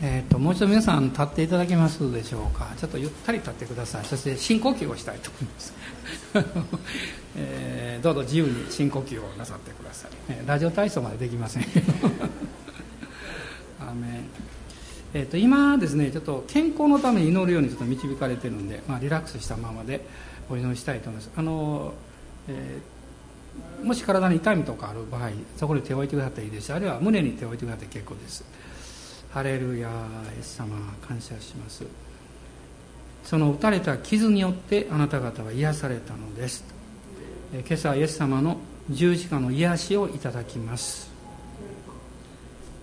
えーと、もう一度皆さん立っていただけますでしょうか？ちょっとゆったり立ってください。そして深呼吸をしたいと思います、えー、どうぞ自由に深呼吸をなさってください、ラジオ体操までできませんけど えーと、今ですねちょっと健康のために祈るようにちょっと導かれてるんで、まあ、リラックスしたままでお祈りしたいと思います。あの、えー、もし体に痛みとかある場合そこに手を置いてくださっていいですしあるいは胸に手を置いてくださって結構です。ハレルヤイエス様感謝します。その打たれた傷によってあなた方は癒されたのです。今朝イエス様の十字架の癒しをいただきます。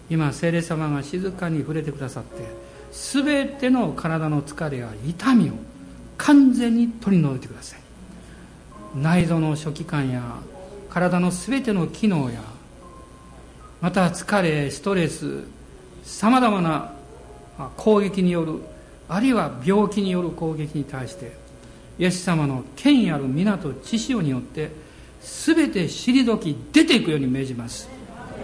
今聖霊様が静かに触れてくださって全ての体の疲れや痛みを完全に取り除いてください。内臓の初期感や体の全ての機能やまた疲れストレスさまざまな攻撃によるあるいは病気による攻撃に対してイエス様の権威ある皆と知識によって全て退き出ていくように命じます。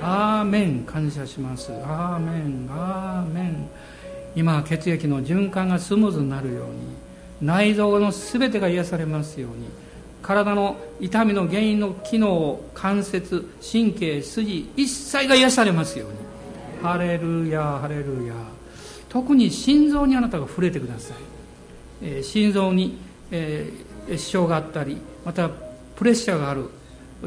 アーメン。感謝します。アーメン。アーメン。今血液の循環がスムーズになるように内臓の全てが癒されますように体の痛みの原因の機能関節神経筋一切が癒されますように。ハレルヤハレルヤ。特に心臓にあなたが触れてください、えー、心臓に、えー、支障があったりまたプレッシャーがある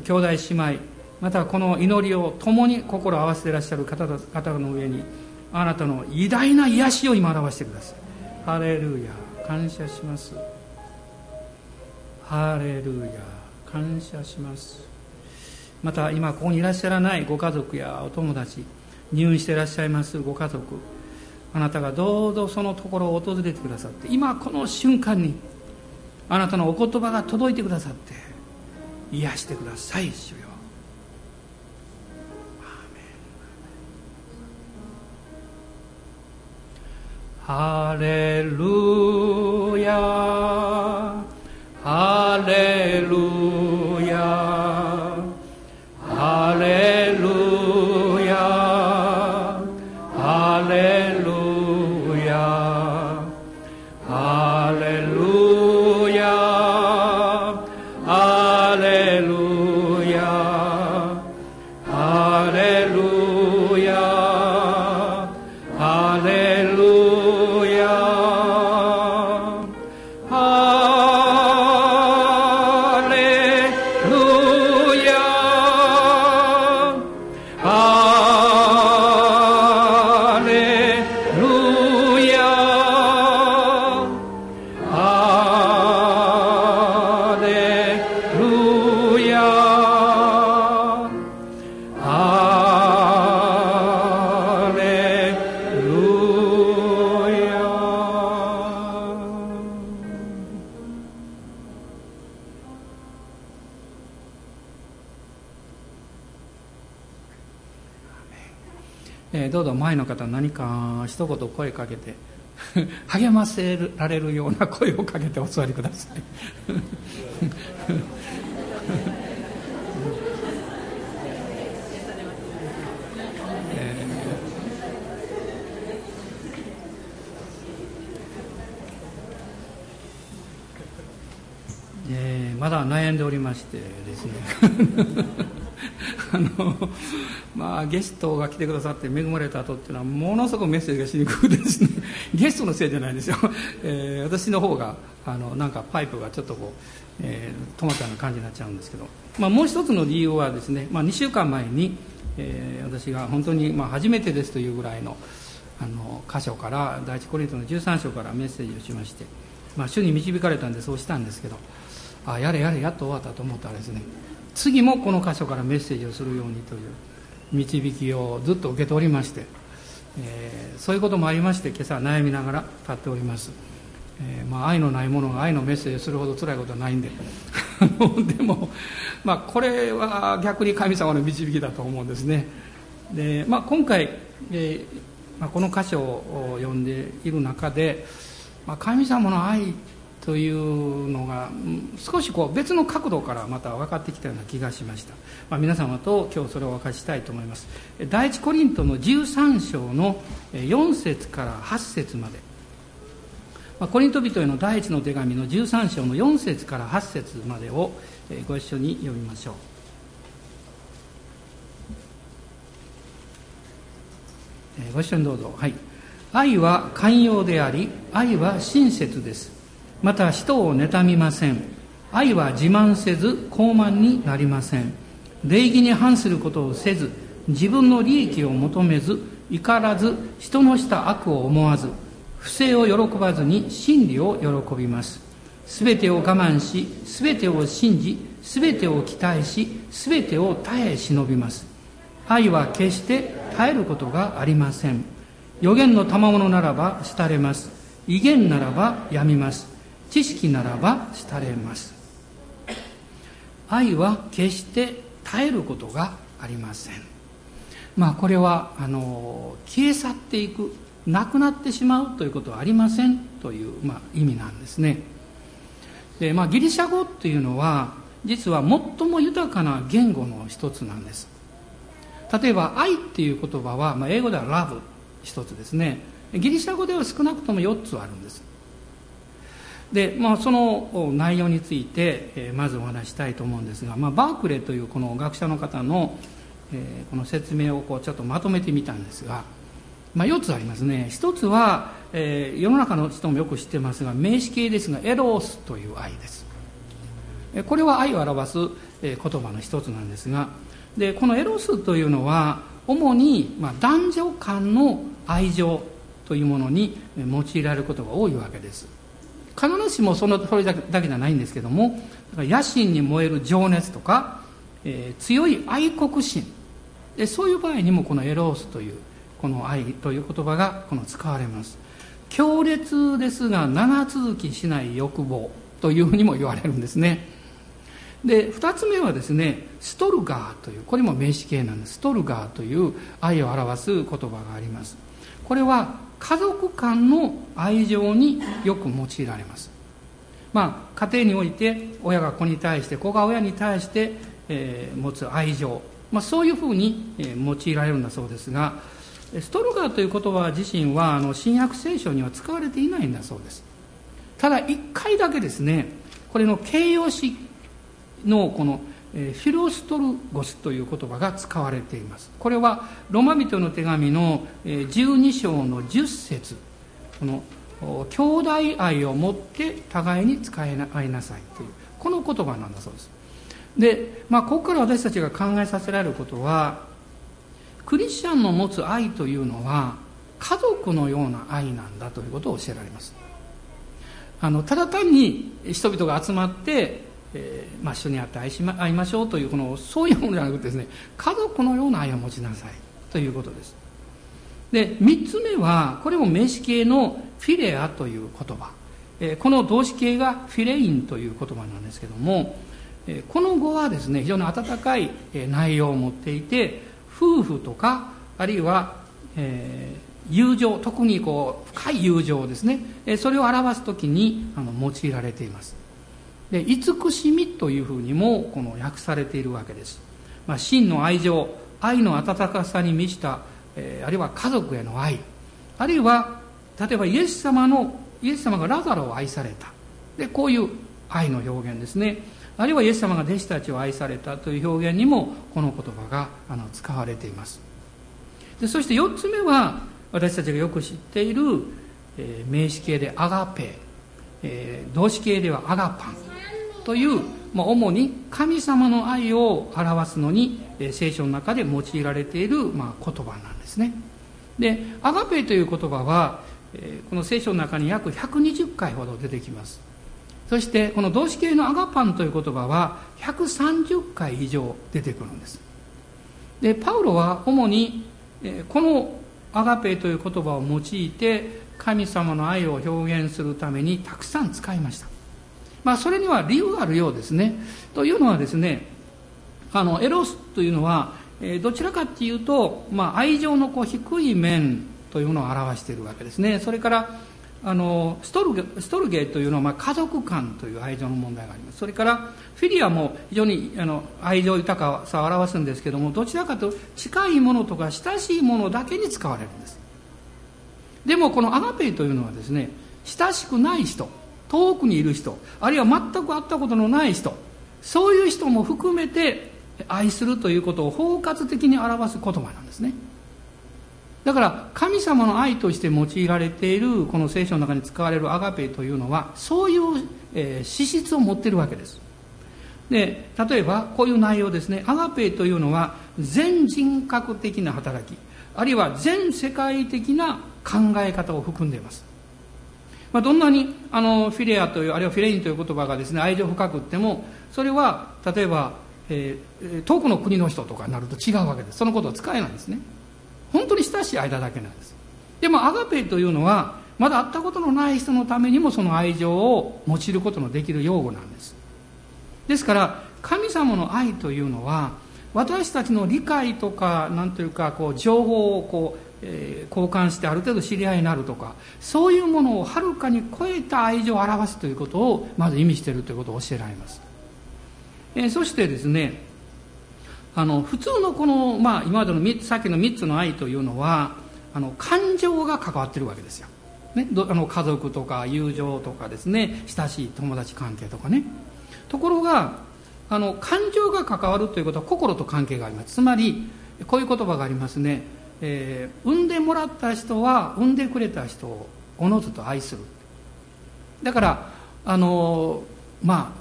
兄弟姉妹またこの祈りを共に心を合わせていらっしゃる方方の上にあなたの偉大な癒しを今表してください。ハレルヤ。感謝します。ハレルヤ。感謝します。また今ここにいらっしゃらないご家族やお友達入院していらっしゃいますご家族。あなたがどうぞそのところを訪れてくださって今この瞬間にあなたのお言葉が届いてくださって癒してください主よ。ハレルヤ。何か一言声かけて 励ませられるような声をかけてお座りください。えー、まだ悩んでおりましてですね。あの、まあ、ゲストが来てくださって恵まれた後っていうのはものすごくメッセージがしにくくてですね。ゲストのせいじゃないんですよ、えー、私の方があのなんかパイプがちょっとこう、えー、止まったような感じになっちゃうんですけど、まあ、もう一つの理由はですね、まあ、2週間前に、えー、私が本当にまあ初めてですというぐらいのあの箇所から第一コリントの13章からメッセージをしまして、まあ、主に導かれたんでそうしたんですけどあやれやれやっと終わったと思ったらですね次もこの箇所からメッセージをするようにという導きをずっと受けておりまして、えー、そういうこともありまして今朝悩みながら立っております、えー、まあ、愛のないものが愛のメッセージをするほど辛いことはないんで。でも、まあ、これは逆に神様の導きだと思うんですね。で、まあ、今回、えー、まあ、この箇所を読んでいる中で、まあ、神様の愛というのが少しこう別の角度からまた分かってきたような気がしました、まあ、皆様と今日それを分かちたいと思います。第一コリントの13章の4節から8節まで、まあ、コリント人への第一の手紙の13章の4節から8節までをご一緒に読みましょう。ご一緒にどうぞ。はい。愛は寛容であり愛は親切です。また人を妬みません。愛は自慢せず傲慢になりません。礼儀に反することをせず自分の利益を求めず怒らず人のした悪を思わず不正を喜ばずに真理を喜びます。すべてを我慢しすべてを信じすべてを期待しすべてを耐え忍びます。愛は決して耐えることがありません。予言の賜物ならば廃れます。威厳ならばやみます。知識ならば廃れます。愛は決して耐えることがありません。まあこれはあの消え去っていくなくなってしまうということはありませんという、まあ、意味なんですね。で、まあ、ギリシャ語っていうのは実は最も豊かな言語の一つなんです。例えば愛っていう言葉は、まあ、英語ではラブ一つですね。ギリシャ語では少なくとも4つあるんです。で、まあ、その内容について、え、まずお話したいと思うんですが、まあ、バークレーというこの学者の方の、え、この説明をこうちょっとまとめてみたんですが、まあ、4つありますね。1つは、えー、世の中の人もよく知ってますが名詞形ですがエロースという愛です。これは愛を表す言葉の一つなんですがでこのエロスというのは主に、ま、男女間の愛情というものに用いられることが多いわけです。必ずしもそのそれだけじゃないんですけども野心に燃える情熱とか、えー、強い愛国心。でそういう場合にもこのエロースというこの愛という言葉がこの使われます。強烈ですが長続きしない欲望というふうにも言われるんですね。で2つ目はですねストルガーというこれも名詞形なんです。ストルガーという愛を表す言葉があります。これは家族間の愛情によく用いられます。まあ家庭において親が子に対して子が親に対して、えー、持つ愛情、まあ、そういうふうに、えー、用いられるんだそうですがストルガーという言葉自身はあの新約聖書には使われていないんだそうです。ただ一回だけですねこれの形容詞のこのフィロストルゴスという言葉が使われています。これはロマ人の手紙の12章の10節。この兄弟愛を持って互いに使い合いなさいというこの言葉なんだそうです。で、まあ、ここから私たちが考えさせられることはクリスチャンの持つ愛というのは家族のような愛なんだということを教えられます。あのただ単に人々が集まってえーまあ、一緒に会って愛し、ま、会いましょうというこのそういうものじゃなくてですね家族のような愛を持ちなさいということです。で3つ目はこれも名詞形のフィレアという言葉、えー、この動詞形がフィレインという言葉なんですけども、えー、この語はですね非常に温かい内容を持っていて夫婦とかあるいは、えー、友情特にこう深い友情ですね。えそれを表す時にあの用いられています。で慈しみというふうにもこの訳されているわけです、まあ、真の愛情愛の温かさに満ちた、えー、あるいは家族への愛。あるいは例えばイエス様のイエス様がラザロを愛された。でこういう愛の表現ですね。あるいはイエス様が弟子たちを愛された。という表現にもこの言葉があの使われています。でそして4つ目は私たちがよく知っている、えー、名詞形でアガペ、えー、動詞形ではアガパン。という、まあ、主に神様の愛を表すのにえ聖書の中で用いられている、まあ、言葉なんですね。でアガペという言葉はえこの聖書の中に約120回ほど出てきます。そしてこの動詞形のアガパンという言葉は130回以上出てくるんです。でパウロは主にこのアガペという言葉を用いて神様の愛を表現するためにたくさん使いました。まあ、それには理由があるようですね。というのはですね、あのエロスというのは、えー、どちらかっていうと、まあ、愛情のこう低い面というものを表しているわけですね。それからあのストルゲストルゲというのは、まあ、家族間という愛情の問題がありますそれからフィリアも非常にあの愛情豊かさを表すんですけどもどちらかというと近いものとか親しいものだけに使われるんですでもこのアガペイというのはですね親しくない人遠くにいる人あるいは全く会ったことのない人そういう人も含めて愛するということを包括的に表す言葉なんですね。だから神様の愛として用いられているこの聖書の中に使われるアガペというのはそういう、え、資質を持っているわけです。で例えばこういう内容ですね。アガペというのは全人格的な働きあるいは全世界的な考え方を含んでいます、まあ、どんなにあのフィレアというあるいはフィレインという言葉がですね愛情深くってもそれは例えば、えー、遠くの国の人とかになると違うわけです。そのことを使えないんですね。本当に親しい間だけなんです。でもアガペというのはまだ会ったことのない人のためにもその愛情を用いることのできる用語なんです。ですから神様の愛というのは私たちの理解とか何というかこう情報をこう、え、交換してある程度知り合いになるとかそういうものをはるかに超えた愛情を表すということをまず意味しているということを教えられます、えー、そしてですねあの普通のこの、まあ、今までのさっきの3つの愛というのはあの感情が関わってるわけですよ、ね、あの家族とか友情とかですね親しい友達関係とかね。ところがあの感情が関わるということは心と関係があります。つまりこういう言葉がありますね、えー、産んでもらった人は産んでくれた人をおのずと愛する。だからあのまあ、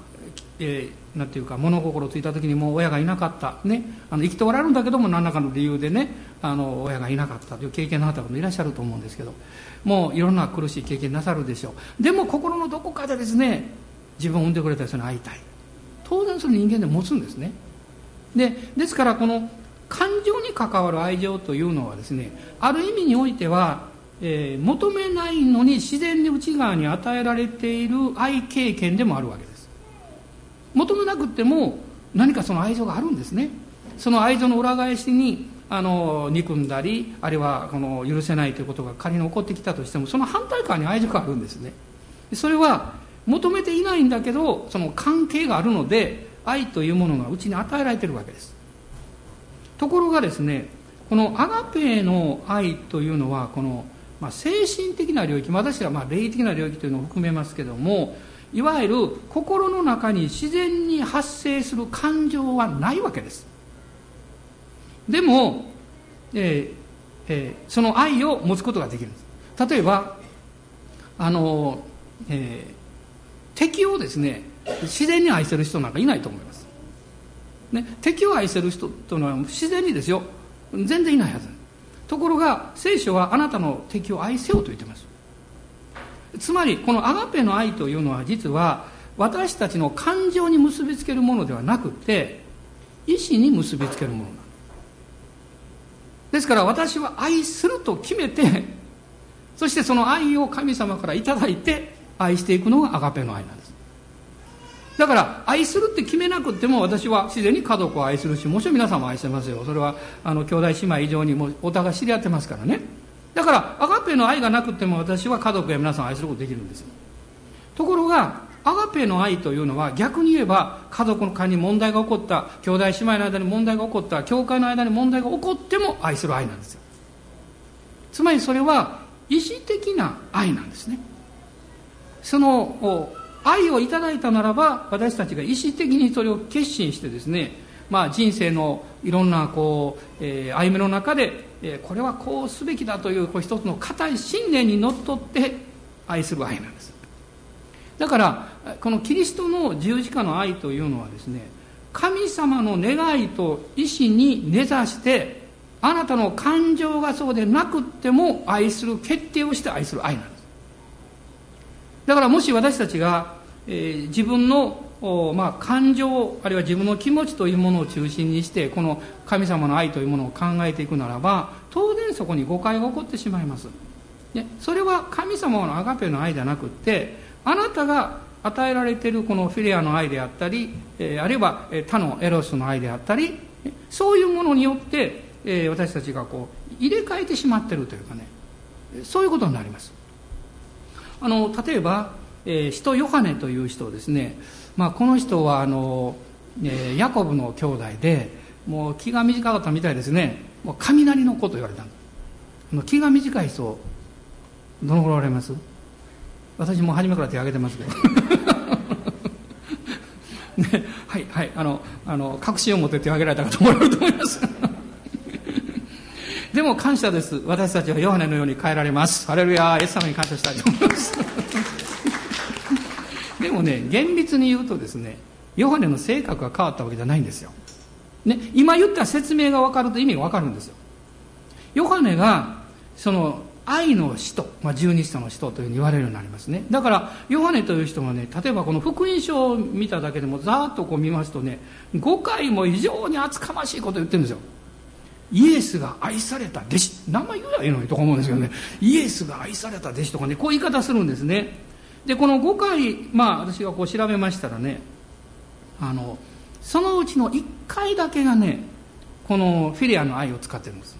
えーなんていうか物心ついた時にもう親がいなかった、ね、あの生きておられるんだけども何らかの理由でねあの親がいなかったという経験のあった方もいらっしゃると思うんですけどもういろんな苦しい経験なさるでしょう。でも心のどこかでですね自分を産んでくれた人に会いたい。当然その人間で持つんですね。でですからこの感情に関わる愛情というのはですねある意味においては、えー、求めないのに自然に内側に与えられている愛経験でもあるわけです。求めなくても何かその愛情があるんですね。その愛情の裏返しにあの憎んだりあるいはこの許せないということが仮に起こってきたとしてもその反対側に愛情があるんですね。それは求めていないんだけどその関係があるので愛というものがうちに与えられてるわけです。ところがですねこのアガペの愛というのはこの、まあ、精神的な領域私はまあ霊的な領域というのを含めますけどもいわゆる心の中に自然に発生する感情はないわけです。でも、えーえー、その愛を持つことができるんです。例えばあの、えー、敵をですね自然に愛せる人なんかいないと思います、ね、敵を愛せる人というのは自然にですよ。全然いないはず。ところが聖書はあなたの敵を愛せよと言ってます。つまりこのアガペの愛というのは実は私たちの感情に結びつけるものではなくて意志に結びつけるものなんです。から私は愛すると決めてそしてその愛を神様から頂いて愛していくのがアガペの愛なんです。だから愛するって決めなくても私は自然に家族を愛するしもちろん皆さんも愛してますよ。それはあの兄弟姉妹以上にもお互い知り合ってますからね。だからアガペの愛がなくても私は家族や皆さんを愛することできるんですところがアガペの愛というのは逆に言えば家族の間に問題が起こった兄弟姉妹の間に問題が起こった教会の間に問題が起こっても愛する愛なんですよ。つまりそれは意志的な愛なんですね。その愛をいただいたならば私たちが意志的にそれを決心してですねまあ、人生のいろんなこう、えー、歩みの中で、えー、これはこうすべきだというこう一つの固い信念にのっとって愛する愛なんです。だからこのキリストの十字架の愛というのはですね神様の願いと意志に根ざしてあなたの感情がそうでなくっても愛する決定をして愛する愛なんです。だからもし私たちが、えー、自分のまあ、感情あるいは自分の気持ちというものを中心にしてこの神様の愛というものを考えていくならば当然そこに誤解が起こってしまいます。でそれは神様のアガペの愛ではなくってあなたが与えられているこのフィレアの愛であったり、えあるいは他のエロスの愛であったりそういうものによって、え私たちがこう入れ替えてしまってるというかねそういうことになります。あの例えば、えー、使徒ヨハネという人ですね、まあ、この人はあの、えー、ヤコブの兄弟でもう気が短かったみたいですね。もう雷の子と言われたの。気が短い人どのぐらいおられます？私も初めから手を挙げてますけど ね、はいはいあのあの確信を持って手を挙げられたかと思われると思います。でも感謝です。私たちはヨハネのように変えられます。ハレルヤイエス様に感謝したいと思います。でもね厳密に言うとですねヨハネの性格が変わったわけじゃないんですよ、ね、今言った説明が分かると意味が分かるんですよ。ヨハネがその愛の使徒、まあ、十二使徒の使徒というふうに言われるようになりますね。だからヨハネという人がね例えばこの福音書を見ただけでもざーっとこう見ますとね5回も非常に厚かましいことを言ってるんですよ。イエスが愛された弟子。名前言うやいいのにとか思うんですけどね。イエスが愛された弟子とかねこういう言い方するんですね。でこの5回まあ私がこう調べましたらねあのそのうちの1回だけがねこのフィレアの愛を使ってるんです。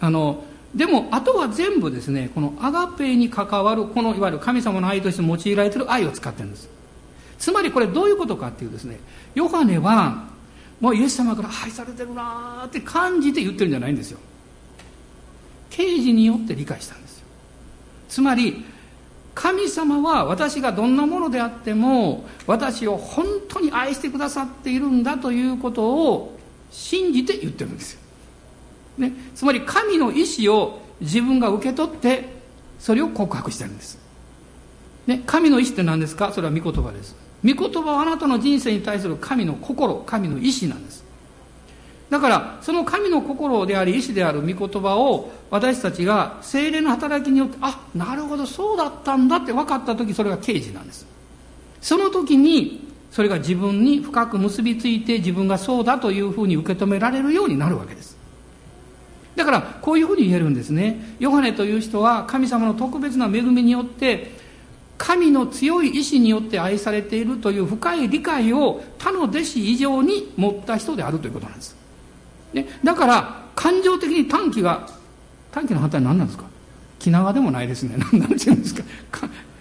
あのでもあとは全部ですねこのアガペに関わるこのいわゆる神様の愛として用いられてる愛を使ってるんです。つまりこれどういうことかっていうですねヨハネはもうイエス様から愛されてるなーって感じて言ってるんじゃないんですよ。刑事によって理解したんですよ。つまり神様は私がどんなものであっても私を本当に愛してくださっているんだということを信じて言ってるんですよ。ね、つまり神の意志を自分が受け取ってそれを告白してるんです、ね、神の意志って何ですか？それは御言葉です。御言葉はあなたの人生に対する神の心神の意志なんです。だからその神の心であり意志である御言葉を私たちが精霊の働きによってあなるほどそうだったんだって分かった時それが刑事なんです。その時にそれが自分に深く結びついて自分がそうだというふうに受け止められるようになるわけです。だからこういうふうに言えるんですね。ヨハネという人は神様の特別な恵みによって神の強い意志によって愛されているという深い理解を他の弟子以上に持った人であるということなんです、ね、だから感情的に短気が短気の反対は何なんですか？気長でもないですね。何て言うんですか？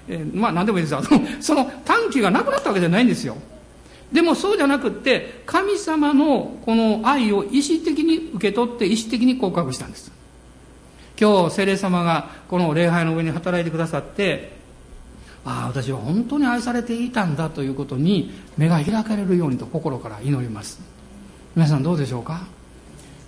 えー、まあ何でもいいです。よその短気がなくなったわけじゃないんですよ。でもそうじゃなくって神様のこの愛を意思的に受け取って意思的に告白したんです。今日聖霊様がこの礼拝の上に働いてくださってああ私は本当に愛されていたんだということに目が開かれるようにと心から祈ります。皆さんどうでしょうか？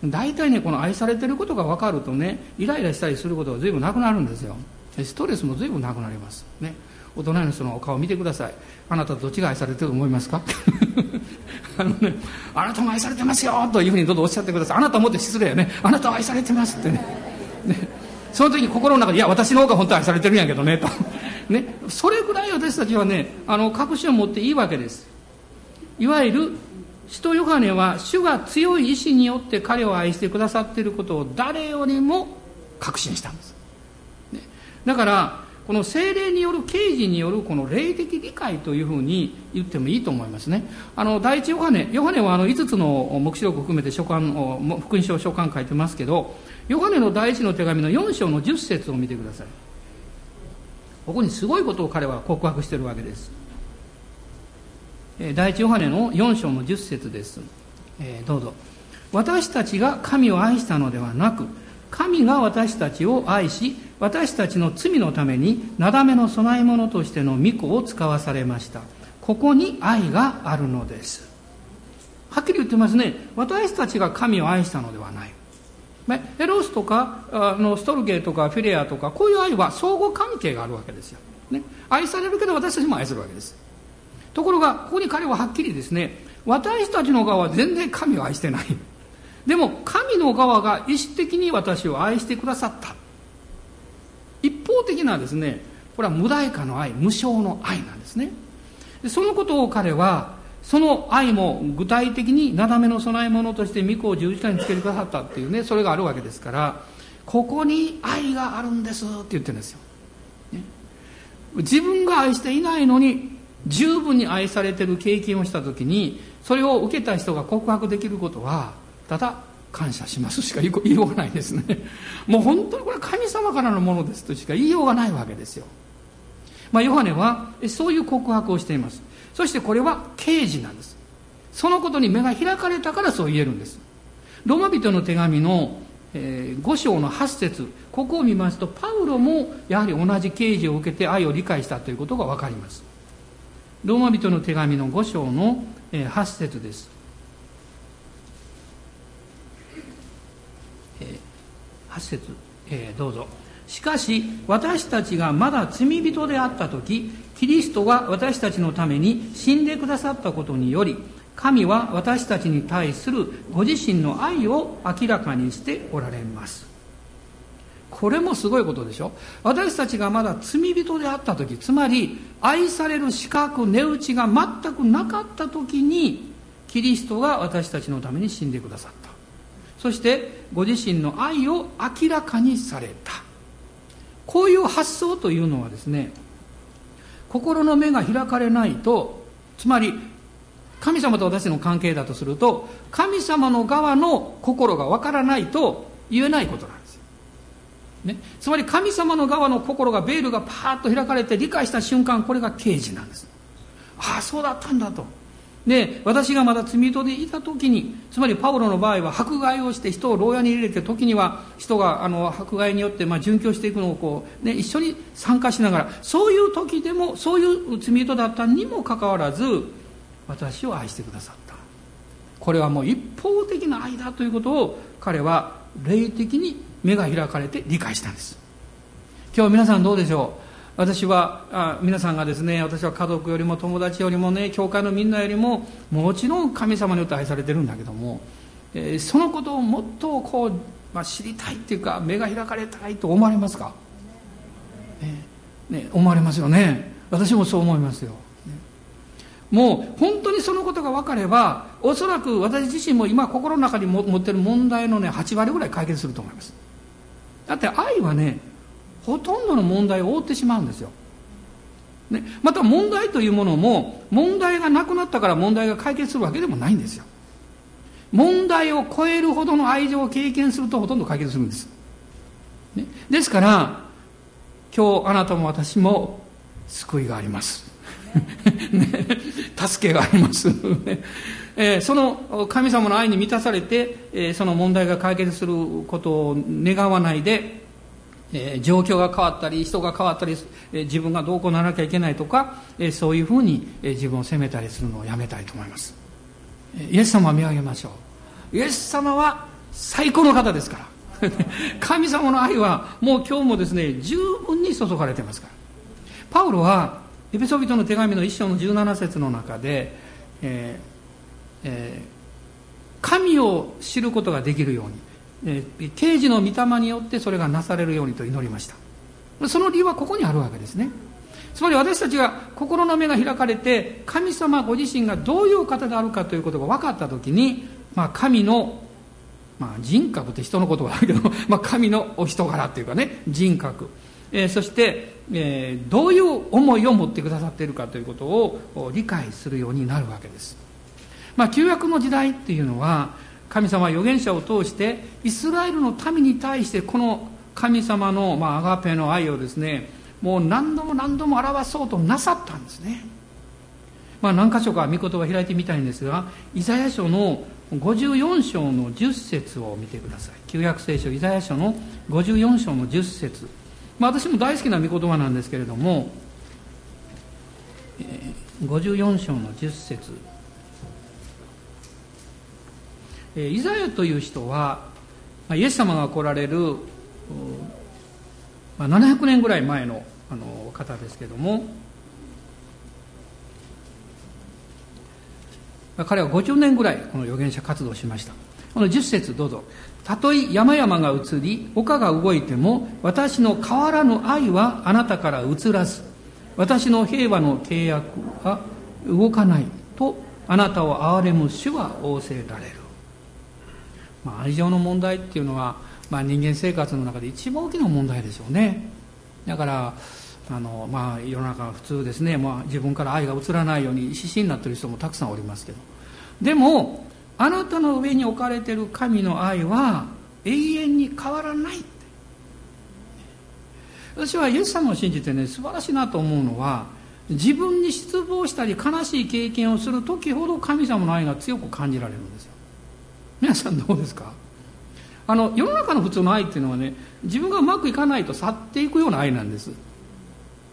大体ねこの愛されてることが分かるとねイライラしたりすることが随分なくなるんですよ。ストレスも随分なくなります。ね。大人の人のお顔を見てください。あなたどっちが愛されてると思いますか？あのねあなたも愛されてますよというふうにどんどんおっしゃってください。あなたもって失礼やね。あなたは愛されてますってね。ね。その時に心の中で「いや私の方が本当は愛されてるんやけどね」と。ね。それぐらい私たちはねあの確信を持っていいわけです。いわゆる使徒ヨハネは主が強い意志によって彼を愛してくださっていることを誰よりも確信したんです、ね、だからこの精霊による刑事によるこの霊的理解というふうに言ってもいいと思いますね。あの第一ヨハネヨハネはあの5つの黙示録を含めて書簡福音書書簡書いてますけどヨハネの第一の手紙の4章の10節を見てください。ここにすごいことを彼は告白してるわけです。第一ヨハネの4章の10節です、えー、どうぞ。私たちが神を愛したのではなく神が私たちを愛し私たちの罪のためになだめの供え物としての御子を使わされました。ここに愛があるのです。はっきり言ってますね。私たちが神を愛したのではない。ね。エロスとかあのストルゲーとかフィレアとかこういう愛は相互関係があるわけですよ、ね、愛されるけど私たちも愛するわけです。ところがここに彼ははっきりですね私たちの側は全然神を愛してない。でも神の側が意思的に私を愛してくださった。一方的なですねこれは無代価の愛無償の愛なんですね。でそのことを彼はその愛も具体的になだめの供え物として御子を十字架につけてくださったっていうねそれがあるわけですからここに愛があるんですって言ってるんですよ、ね、自分が愛していないのに十分に愛されてる経験をした時にそれを受けた人が告白できることはただ感謝しますしか言いようがないですね。もう本当にこれ神様からのものですとしか言いようがないわけですよ。まあ、ヨハネはそういう告白をしています。そしてこれは刑事なんです。そのことに目が開かれたからそう言えるんです。ロマ人の手紙の、えー、5章の8節ここを見ますとパウロもやはり同じ刑事を受けて愛を理解したということが分かります。ローマ人の手紙の5章の、えー、8節です、えー、8節、どうぞ。しかし私たちがまだ罪人であった時キリストが私たちのために死んでくださったことにより神は私たちに対するご自身の愛を明らかにしておられます。これもすごいことでしょ？私たちがまだ罪人であった時つまり愛される資格値打ちが全くなかった時にキリストが私たちのために死んでくださった。そしてご自身の愛を明らかにされた。こういう発想というのはですね心の目が開かれないとつまり神様と私の関係だとすると神様の側の心がわからないと言えないことなんですよ、ね、つまり神様の側の心がベールがパーッと開かれて理解した瞬間これが刑事なんです。ああそうだったんだと。で私がまだ罪人でいた時につまりパウロの場合は迫害をして人を牢屋に入れて時には人があの迫害によってまあ殉教していくのをこう、ね、一緒に参加しながらそういう時でもそういう罪人だったにもかかわらず私を愛してくださった。これはもう一方的な愛だということを彼は霊的に目が開かれて理解したんです。今日皆さんどうでしょう？私はあ皆さんがですね私は家族よりも友達よりもね教会のみんなよりももちろん神様によって愛されてるんだけども、えー、そのことをもっとこう、まあ、知りたいっていうか目が開かれたいと思われますか、え、ね、思われますよね。私もそう思いますよ、ね、もう本当にそのことが分かればおそらく私自身も今心の中に持ってる問題のね8割ぐらい解決すると思います。だって愛はねほとんどの問題を覆ってしまうんですよ。ね、また問題というものも問題がなくなったから問題が解決するわけでもないんですよ。問題を超えるほどの愛情を経験するとほとんど解決するんです。ね、ですから今日あなたも私も救いがあります。ね、助けがあります、えー、その神様の愛に満たされて、えー、その問題が解決することを願わないでえー、状況が変わったり人が変わったり、えー、自分がどうこうならなきゃいけないとか、えー、そういうふうに、え自分を責めたりするのをやめたいと思います、えイエス様を見上げましょう。イエス様は最高の方ですから。神様の愛はもう今日もですね十分に注がれてますから。パウロはエペソビトの手紙の一章の17節の中で、ええ神を知ることができるように刑事の御霊によってそれがなされるようにと祈りました。その理由はここにあるわけですね。つまり私たちが心の目が開かれて神様ご自身がどういう方であるかということが分かった時に、まあ、神の、まあ、人格って人のことだけど、まあ、神のお人柄っていうかね人格、えー、そして、えー、どういう思いを持ってくださっているかということを理解するようになるわけです、まあ、旧約の時代っていうのは神様は預言者を通してイスラエルの民に対してこの神様の、まあ、アガペの愛をですねもう何度も何度も表そうとなさったんですね、まあ、何箇所か御言葉開いてみたいんですがイザヤ書の54章の10節を見てください。旧約聖書イザヤ書の54章の10節。まあ、私も大好きな御言葉なんですけれども、54章の10節。イザヤという人はイエス様が来られる700年ぐらい前の方ですけども彼は50年ぐらいこの預言者活動しました。この10節どうぞ。たとえ山々が移り丘が動いても私の変わらぬ愛はあなたから移らず私の平和の契約は動かないとあなたを憐れむ主は仰せられる。まあ、愛情の問題っていうのは、まあ、人間生活の中で一番大きな問題でしょうね。だからあの、まあ、世の中は普通ですね、まあ、自分から愛が移らないように必死になってる人もたくさんおりますけど。でもあなたの上に置かれてる神の愛は永遠に変わらない私はイエス様を信じてね素晴らしいなと思うのは自分に失望したり悲しい経験をする時ほど神様の愛が強く感じられるんですよ。皆さんどうですか？あの世の中の普通の愛っていうのはね自分がうまくいかないと去っていくような愛なんです。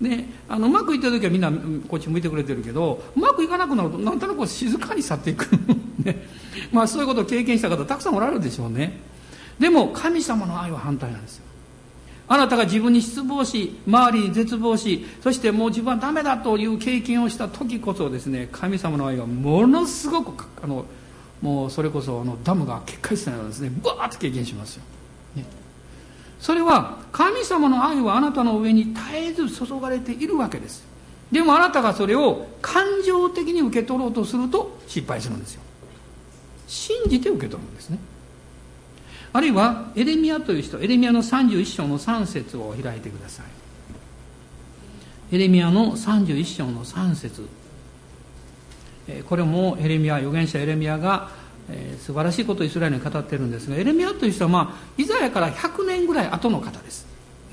であのうまくいってる時はみんなこっち向いてくれてるけどうまくいかなくなるとなんとなく静かに去っていく、ね、まあそういうことを経験した方たくさんおられるでしょうね。でも神様の愛は反対なんですよ。あなたが自分に失望し周りに絶望しそしてもう自分はダメだという経験をした時こそですね神様の愛がものすごくあのもうそれこそあのダムが決壊したようなですねバーッと経験しますよ、ね、それは神様の愛はあなたの上に絶えず注がれているわけです。でもあなたがそれを感情的に受け取ろうとすると失敗するんですよ。信じて受け取るんですね。あるいはエレミアという人エレミアの31章の3節を開いてください。エレミアの31章の3節。これもエレミア預言者エレミアが、えー、素晴らしいことをイスラエルに語ってるんですがエレミアという人は、まあ、イザヤから100年ぐらい後の方です。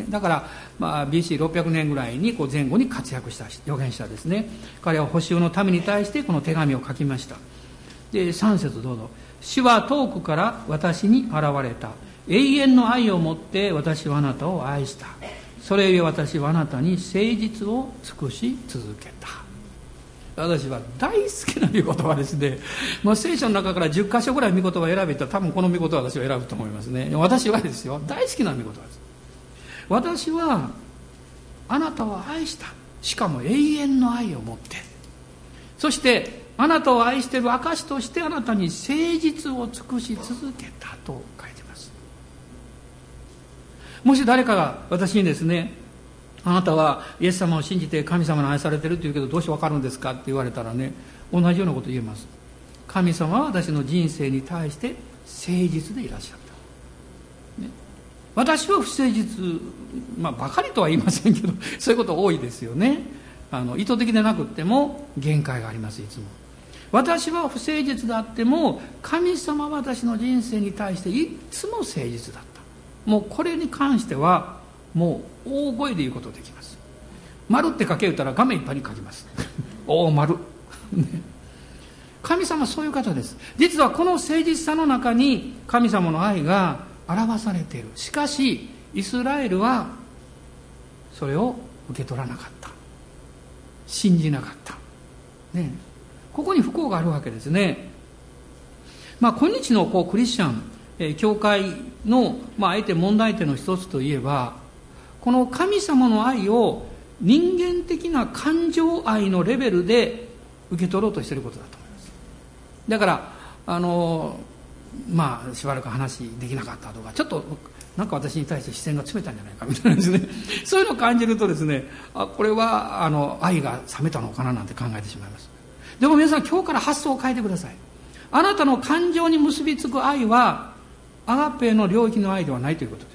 だから、まあ、BC600 年ぐらいにこう前後に活躍した預言者ですね。彼は補修のために対してこの手紙を書きました。で3節どうぞ。主は遠くから私に現れた。永遠の愛を持って私はあなたを愛した。それゆえ私はあなたに誠実を尽くし続けた。私は大好きな御言葉ですね、まあ、聖書の中から10箇所ぐらい御言葉を選べたら多分この御言葉私は選ぶと思いますね。私はですよ大好きな御言葉です。私はあなたを愛した。しかも永遠の愛を持って。そしてあなたを愛している証としてあなたに誠実を尽くし続けたと書いてます。もし誰かが私にですねあなたはイエス様を信じて神様に愛されてるって言うけどどうして分かるんですかって言われたらね同じようなこと言えます。神様は私の人生に対して誠実でいらっしゃった、ね、私は不誠実まあばかりとは言いませんけど そういうこと多いですよね。あの意図的でなくっても限界がありますいつも。私は不誠実であっても神様は私の人生に対していつも誠実だった。もうこれに関してはもう大声で言うことできます。丸って書けたら画面いっぱいに書きます。大丸。神様そういう方です。実はこの誠実さの中に神様の愛が表されている。しかしイスラエルはそれを受け取らなかった。信じなかった。ね。ここに不幸があるわけですね。まあ、今日のこうクリスチャン、え、教会の、まあ、あえて問題点の一つといえば、この神様の愛を人間的な感情愛のレベルで受け取ろうとしてることだと思います。だから、あの、まあ、しばらく話できなかったとか、ちょっとなんか私に対して視線が冷たいんじゃないかみたいなですね。そういうのを感じるとですねあこれはあの愛が冷めたのかななんて考えてしまいます。でも皆さん今日から発想を変えてください。あなたの感情に結びつく愛はアガペの領域の愛ではないということです、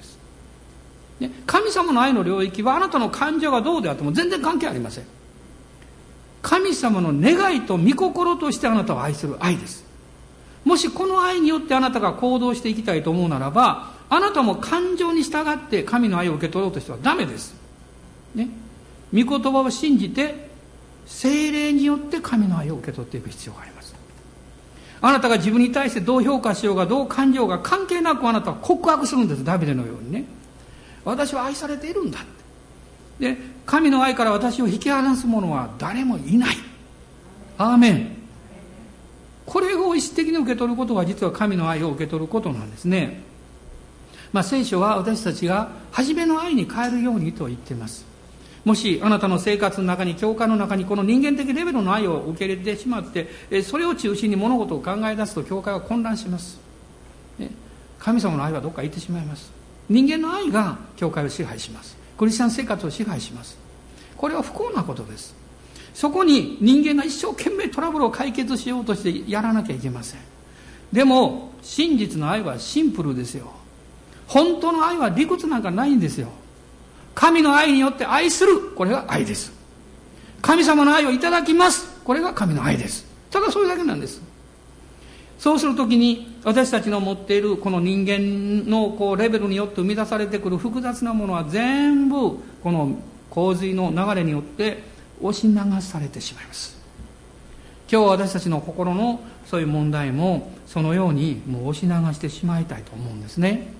ね、神様の愛の領域はあなたの感情がどうであっても全然関係ありません。神様の願いと御心としてあなたを愛する愛です。もしこの愛によってあなたが行動していきたいと思うならばあなたも感情に従って神の愛を受け取ろうとしてはダメです。ね御言葉を信じて精霊によって神の愛を受け取っていく必要があります。あなたが自分に対してどう評価しようがどう感情が関係なくあなたは告白するんです。ダビデのようにね。私は愛されているんだで神の愛から私を引き離す者は誰もいない。アーメン。これを意識的に受け取ることが実は神の愛を受け取ることなんですね。まあ聖書は私たちが初めの愛に変えるようにと言っています。もしあなたの生活の中に教会の中にこの人間的レベルの愛を受け入れてしまってそれを中心に物事を考え出すと教会は混乱します。神様の愛はどっか行ってしまいます。人間の愛が教会を支配します。クリスチャン生活を支配します。これは不幸なことです。そこに人間が一生懸命トラブルを解決しようとしてやらなきゃいけません。でも真実の愛はシンプルですよ。本当の愛は理屈なんかないんですよ。神の愛によって愛する。これが愛です。神様の愛をいただきます。これが神の愛です。ただそれだけなんです。そうするときに私たちの持っているこの人間のこうレベルによって生み出されてくる複雑なものは全部この洪水の流れによって押し流されてしまいます。今日私たちの心のそういう問題もそのようにもう押し流してしまいたいと思うんですね。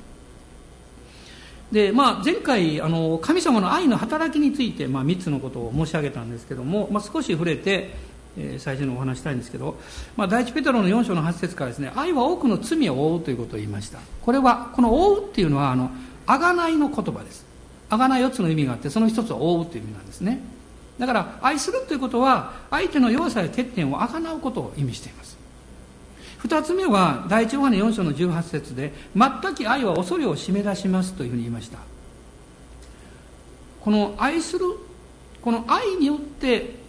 で、まあ、前回あの神様の愛の働きについて、まあ、3つのことを申し上げたんですけども、まあ、少し触れて、え、最初にお話したいんですけど、まあ、第一ペトロの4章の8節からですね愛は多くの罪を負うということを言いました。これはこの「負う」っていうのはあの贖いの言葉です。贖い4つの意味があってその1つは「負う」という意味なんですね。だから愛するということは相手の弱さや欠点を贖うことを意味しています。二つ目は第一ヨハネ4章の18節で「全き愛は恐れを締め出します」というふうに言いました。この愛するこの愛によって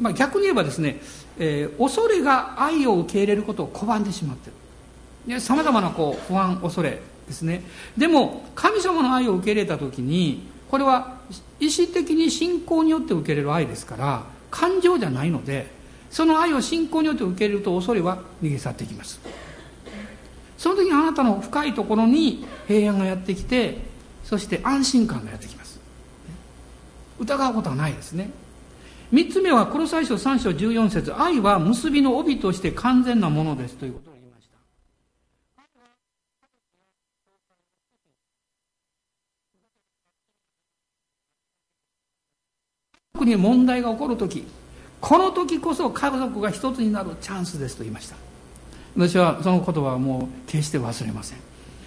まあ、逆に言えばですね、えー、恐れが愛を受け入れることを拒んでしまってる。さまざまなこう不安恐れですね。でも神様の愛を受け入れた時にこれは意思的に信仰によって受け入れる愛ですから感情じゃないのでその愛を信仰によって受け入れると恐れは逃げ去っていきます。その時にあなたの深いところに平安がやってきてそして安心感がやってきます。疑うことはないですね。三つ目は、この最初3章14節愛は結びの帯として完全なものですということを言いました。特に問題が起こるとき、この時こそ家族が一つになるチャンスですと言いました。私はその言葉はもう決して忘れません。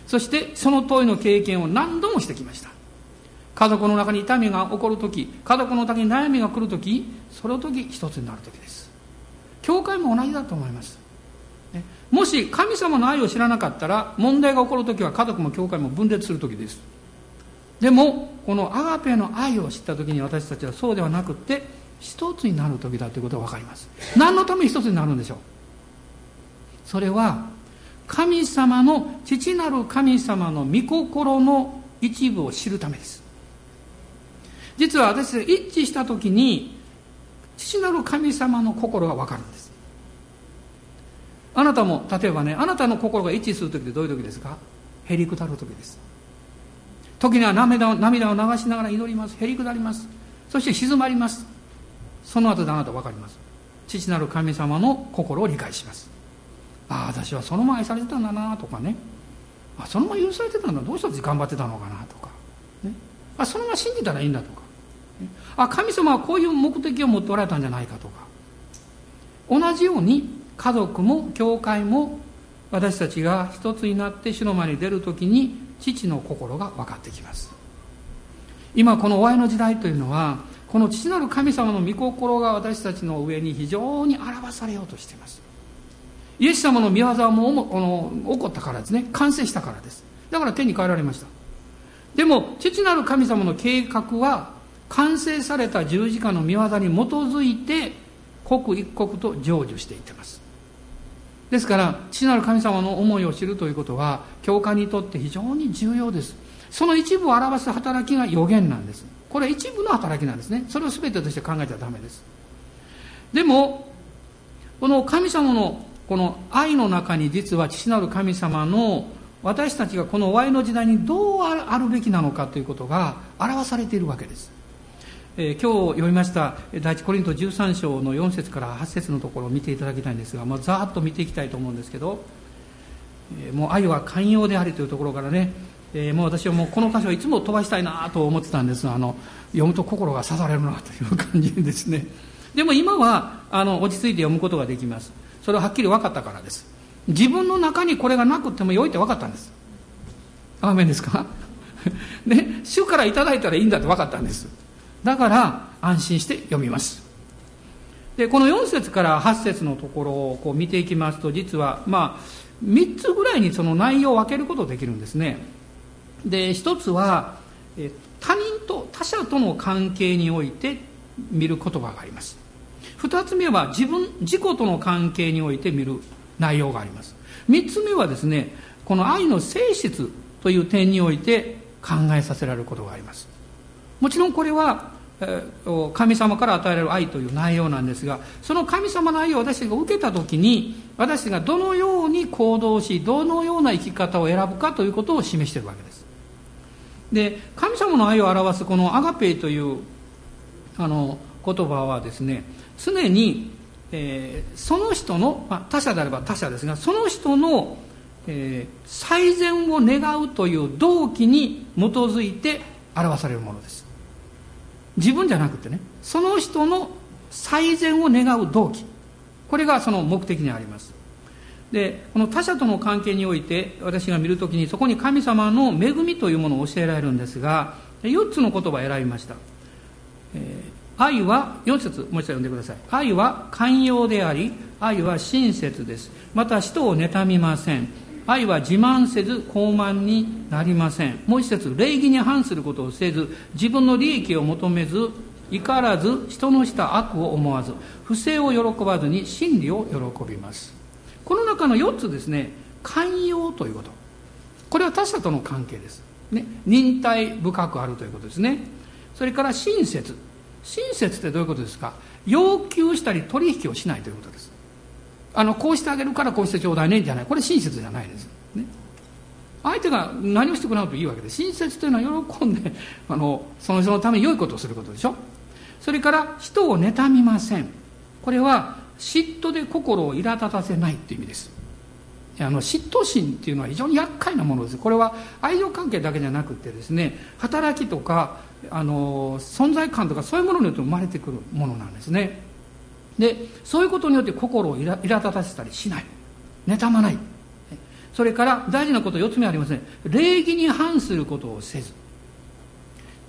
そしてその通りの経験を何度もしてきました。家族の中に痛みが起こる時家族の中に悩みが来る時その時一つになる時です。教会も同じだと思います。もし神様の愛を知らなかったら問題が起こる時は家族も教会も分裂する時です。でもこのアガペの愛を知った時に私たちはそうではなくって一つになる時だということが分かります。何のために一つになるんでしょう？それは神様の父なる神様の御心の一部を知るためです。実は私一致した時に父なる神様の心が分かるんです。あなたも例えばねあなたの心が一致する時ってどういう時ですか？へりくだる時です。時には涙を涙を流しながら祈ります。へりくだります。そして静まります。その後であなた分かります。父なる神様の心を理解します。ああ私はそのまま愛されてたんだなとかね。あそのまま許されてたんだ。どうして頑張ってたのかなとか、ね、あそのまま信じたらいいんだとか。あ神様はこういう目的を持っておられたんじゃないかとか。同じように家族も教会も私たちが一つになって主の前に出る時に父の心が分かってきます。今この終わりの時代というのはこの父なる神様の御心が私たちの上に非常に表されようとしています。イエス様の御業もうの起こったからですね。完成したからです。だから天に帰られました。でも父なる神様の計画は完成された十字架の御業に基づいて刻一刻と成就していってます。ですから父なる神様の思いを知るということは教会にとって非常に重要です。その一部を表す働きが予言なんです。これは一部の働きなんですね。それを全てとして考えちゃダメです。でもこの神様のこの愛の中に実は父なる神様の私たちがこの終わりの時代にどうあるべきなのかということが表されているわけです。えー、今日読みました第一コリント13章の4節から8節のところを見ていただきたいんですが、まあ、ざーっと見ていきたいと思うんですけど、えー、もう愛は寛容でありというところからね、えー、もう私はもうこの箇所いつも飛ばしたいなと思ってたんですがあの読むと心が刺されるなという感じですね。でも今はあの落ち着いて読むことができます。それははっきり分かったからです。自分の中にこれがなくてもよいって分かったんです。アーメンですか？ね主から頂いたらいいんだって分かったんです。だから安心して読みます。でこの4節から8節のところをこう見ていきますと実はまあ3つぐらいにその内容を分けることができるんですね。で1つは他人と他者との関係において見る言葉があります。2つ目は自分自己との関係において見る内容があります。3つ目はですねこの愛の性質という点において考えさせられることがあります。もちろんこれは神様から与えられる愛という内容なんですがその神様の愛を私が受けた時に私がどのように行動しどのような生き方を選ぶかということを示しているわけです。で神様の愛を表すこのアガペイというあの言葉はですね常に、えー、その人の、まあ、他者であれば他者ですがその人の、えー、最善を願うという動機に基づいて表されるものです。自分じゃなくてねその人の最善を願う動機。これがその目的にあります。でこの他者との関係において私が見るときにそこに神様の恵みというものを教えられるんですが4つの言葉を選びました、えー、愛は4節もう一度読んでください。愛は寛容であり愛は親切です。また人を妬みません。愛は自慢せず傲慢になりません。もう一節礼儀に反することをせず自分の利益を求めず怒らず人のした悪を思わず不正を喜ばずに真理を喜びます。この中の4つですね寛容ということ。これは他者との関係です、ね、忍耐深くあるということですね。それから親切。親切ってどういうことですか？要求したり取引をしないということです。あのこうしてあげるからこうしてちょうだいねんじゃない。これ親切じゃないです、ね、相手が何をしてくれなくていいわけで。親切というのは喜んであのその人のために良いことをすることでしょ。それから人を妬みません。これは嫉妬で心を苛立たせないっていう意味です。あの嫉妬心っていうのは非常に厄介なものです。これは愛情関係だけじゃなくてですね働きとかあの存在感とかそういうものによって生まれてくるものなんですね。でそういうことによって心を苛立たせたりしない。妬まない。それから大事なこと4つ目ありますね。礼儀に反することをせず。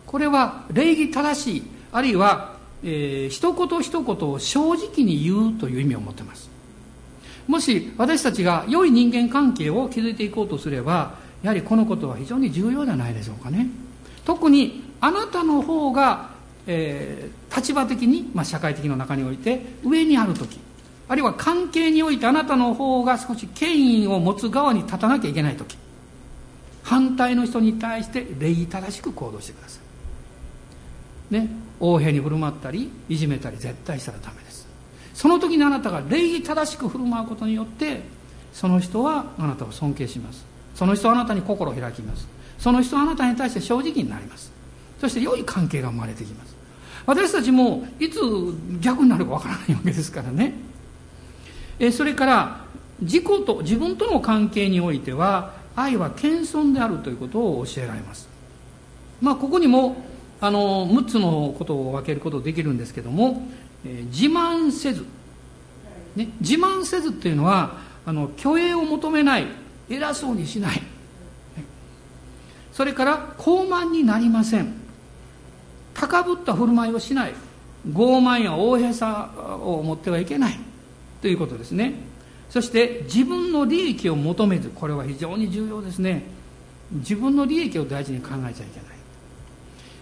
これは礼儀正しいあるいは、えー、一言一言を正直に言うという意味を持っています。もし私たちが良い人間関係を築いていこうとすればやはりこのことは非常に重要じゃないでしょうかね。特にあなたの方がえー、立場的に、まあ、社会的の中において上にある時あるいは関係においてあなたの方が少し権威を持つ側に立たなきゃいけない時反対の人に対して礼儀正しく行動してください。ね横柄に振る舞ったりいじめたり絶対したらダメです。その時にあなたが礼儀正しく振る舞うことによってその人はあなたを尊敬します。その人はあなたに心を開きます。その人はあなたに対して正直になります。そして良い関係が生まれてきます。私たちもいつ逆になるかわからないわけですからね。えそれから自己と自分との関係においては愛は謙遜であるということを教えられます。まあここにもあの6つのことを分けることできるんですけども、え自慢せず、ね、自慢せずっていうのはあの虚栄を求めない偉そうにしない。それから傲慢になりません。高ぶった振る舞いをしない。傲慢や大へさを持ってはいけない。ということですね。そして自分の利益を求めず。これは非常に重要ですね。自分の利益を大事に考えちゃいけない。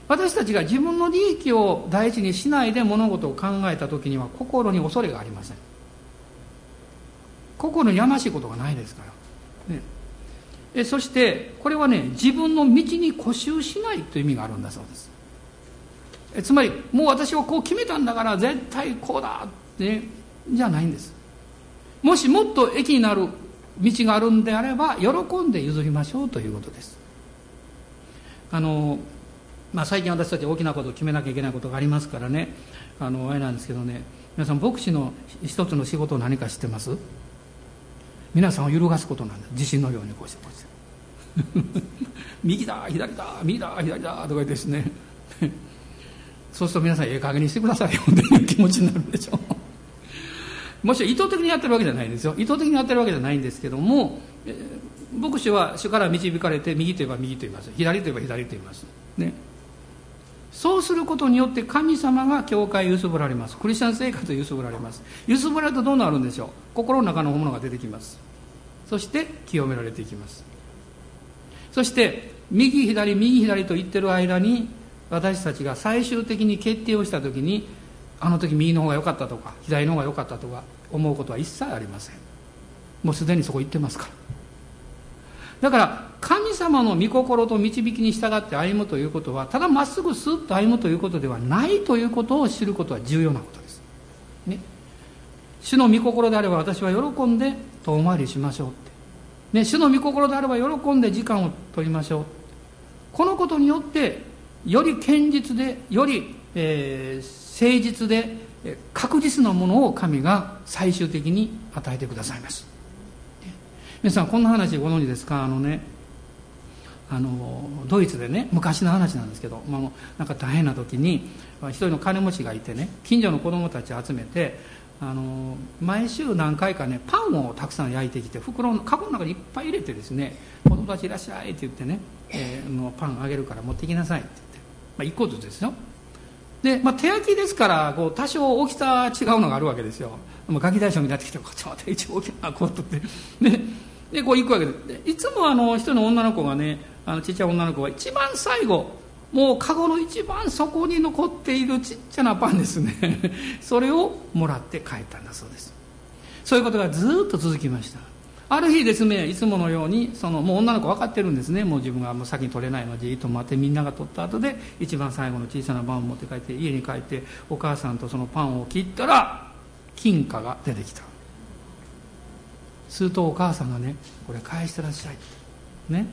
私たちが自分の利益を大事にしないで物事を考えた時には心に恐れがありません。心にやましいことがないですから、ね、えそしてこれはね自分の道に固執しないという意味があるんだそうです。つまりもう私はこう決めたんだから絶対こうだってじゃないんです。もしもっと益になる道があるんであれば喜んで譲りましょうということです。あの、まあ、最近私たち大きなことを決めなきゃいけないことがありますからね。あのあれなんですけどね。皆さん牧師の一つの仕事を何か知ってます？皆さんを揺るがすことなんです地震のようにこうしてこうして。右だ左だ右だ左だとか言ってですね。そうすると皆さんええ加減にしてくださいよという気持ちになるでしょ。うもちろん意図的にやってるわけじゃないんですよ。意図的にやってるわけじゃないんですけども、牧師は主から導かれて右といえば右と言います。左といえば左と言います。ね。そうすることによって神様が教会を揺すぶられます。クリスチャン生活を揺すぶられます。揺すぶられるとどうなるんでしょう。心の中のものが出てきます。そして清められていきます。そして右左右左と言ってる間に私たちが最終的に決定をした時にあの時右の方が良かったとか左の方が良かったとか思うことは一切ありません。もうすでにそこ行ってますから。だから神様の御心と導きに従って歩むということはただまっすぐスッと歩むということではないということを知ることは重要なことです、ね、主の御心であれば私は喜んで遠回りしましょうって、ね、主の御心であれば喜んで時間を取りましょうこのことによってより堅実でより、えー、誠実で確実なものを神が最終的に与えてくださいます。皆さんこんな話ご存知ですか？あのねあのドイツでね昔の話なんですけど、まあ、なんか大変な時に一人の金持ちがいてね近所の子供たちを集めてあの毎週何回かねパンをたくさん焼いてきて袋のカゴの中にいっぱい入れてですね「子供たちいらっしゃい」って言ってね、えー、のパンあげるから持ってきなさいって、まあ、1個ずつですよ。で、まあ、手焼きですからこう多少大きさ違うのがあるわけですよ。ガキ大将になってきてこっち待って一応大きなこう取って。ででこう行くわけでいつもあの人の女の子がねあのちっちゃい女の子が一番最後もうカゴの一番底に残っているちっちゃなパンですね。それをもらって帰ったんだそうです。そういうことがずっと続きました。ある日ですねいつものようにそのもう女の子分かってるんですね。もう自分がもう先に取れないのでじっと待ってみんなが取った後で一番最後の小さなパンを持って帰って家に帰ってお母さんとそのパンを切ったら金貨が出てきた。するとお母さんがねこれ返してらっしゃいって。ね。